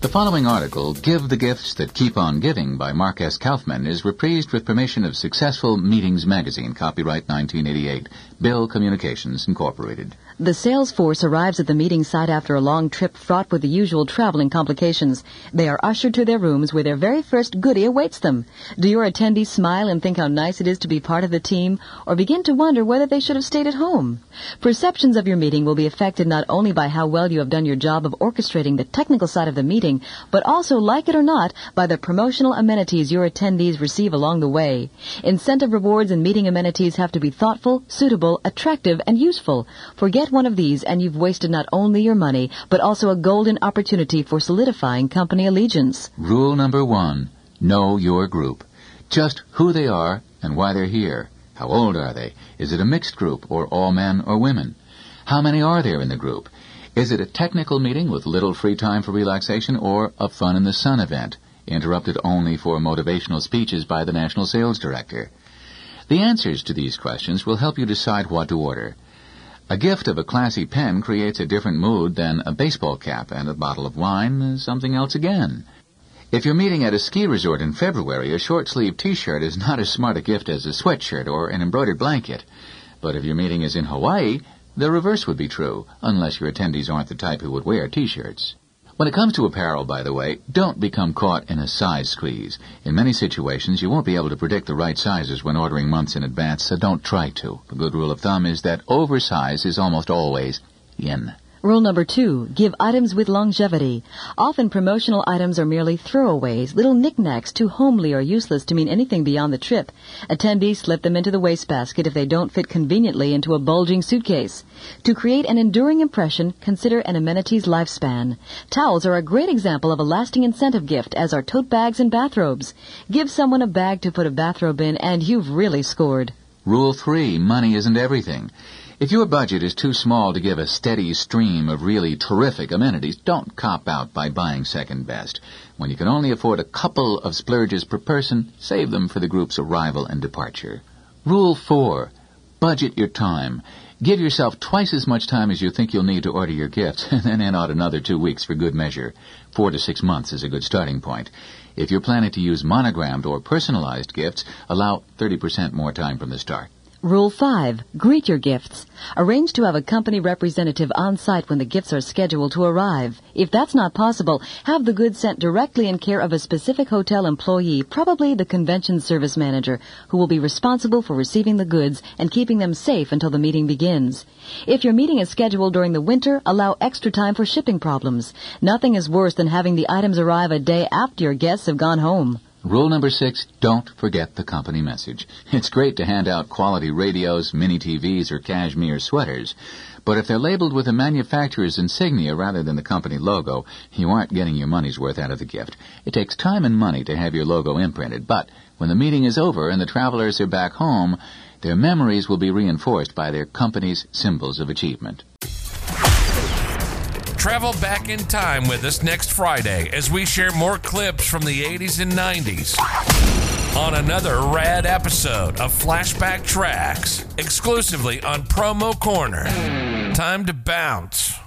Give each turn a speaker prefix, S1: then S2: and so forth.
S1: The following article, Give the Gifts That Keep on Giving by Mark S. Kaufman, is reprised with permission of Successful Meetings Magazine, copyright 1988, Bill Communications, Incorporated.
S2: The sales force arrives at the meeting site after a long trip fraught with the usual traveling complications. They are ushered to their rooms where their very first goodie awaits them. Do your attendees smile and think how nice it is to be part of the team, or begin to wonder whether they should have stayed at home? Perceptions of your meeting will be affected not only by how well you have done your job of orchestrating the technical side of the meeting, but also, like it or not, by the promotional amenities your attendees receive along the way. Incentive rewards and meeting amenities have to be thoughtful, suitable, attractive, and useful. Forget one of these and you've wasted not only your money, but also a golden opportunity for solidifying company allegiance.
S1: Rule number one, know your group. Just who they are and why they're here. How old are they? Is it a mixed group or all men or women? How many are there in the group? Is it a technical meeting with little free time for relaxation or a fun in the sun event, interrupted only for motivational speeches by the national sales director? The answers to these questions will help you decide what to order. A gift of a classy pen creates a different mood than a baseball cap, and a bottle of wine is something else again. If you're meeting at a ski resort in February, a short-sleeved t-shirt is not as smart a gift as a sweatshirt or an embroidered blanket. But if your meeting is in Hawaii, the reverse would be true, unless your attendees aren't the type who would wear t-shirts. When it comes to apparel, by the way, don't become caught in a size squeeze. In many situations, you won't be able to predict the right sizes when ordering months in advance, so don't try to. A good rule of thumb is that oversize is almost always in.
S2: Rule number two, give items with longevity. Often promotional items are merely throwaways, little knickknacks too homely or useless to mean anything beyond the trip. Attendees slip them into the wastebasket if they don't fit conveniently into a bulging suitcase. To create an enduring impression, consider an amenity's lifespan. Towels are a great example of a lasting incentive gift, as are tote bags and bathrobes. Give someone a bag to put a bathrobe in and you've really scored.
S1: Rule three, money isn't everything. If your budget is too small to give a steady stream of really terrific amenities, don't cop out by buying second best. When you can only afford a couple of splurges per person, save them for the group's arrival and departure. Rule 4. Budget your time. Give yourself twice as much time as you think you'll need to order your gifts, and then add out another two weeks for good measure. Four to six months is a good starting point. If you're planning to use monogrammed or personalized gifts, allow 30% more time from the start.
S2: Rule 5. Greet your gifts. Arrange to have a company representative on site when the gifts are scheduled to arrive. If that's not possible, have the goods sent directly in care of a specific hotel employee, probably the convention service manager, who will be responsible for receiving the goods and keeping them safe until the meeting begins. If your meeting is scheduled during the winter, allow extra time for shipping problems. Nothing is worse than having the items arrive a day after your guests have gone home.
S1: Rule number six, don't forget the company message. It's great to hand out quality radios, mini TVs, or cashmere sweaters, but if they're labeled with the manufacturer's insignia rather than the company logo, you aren't getting your money's worth out of the gift. It takes time and money to have your logo imprinted, but when the meeting is over and the travelers are back home, their memories will be reinforced by their company's symbols of achievement.
S3: Travel back in time with us next Friday as we share more clips from the 80s and 90s on another rad episode of Flashback Tracks, exclusively on Promo Corner. Time to bounce.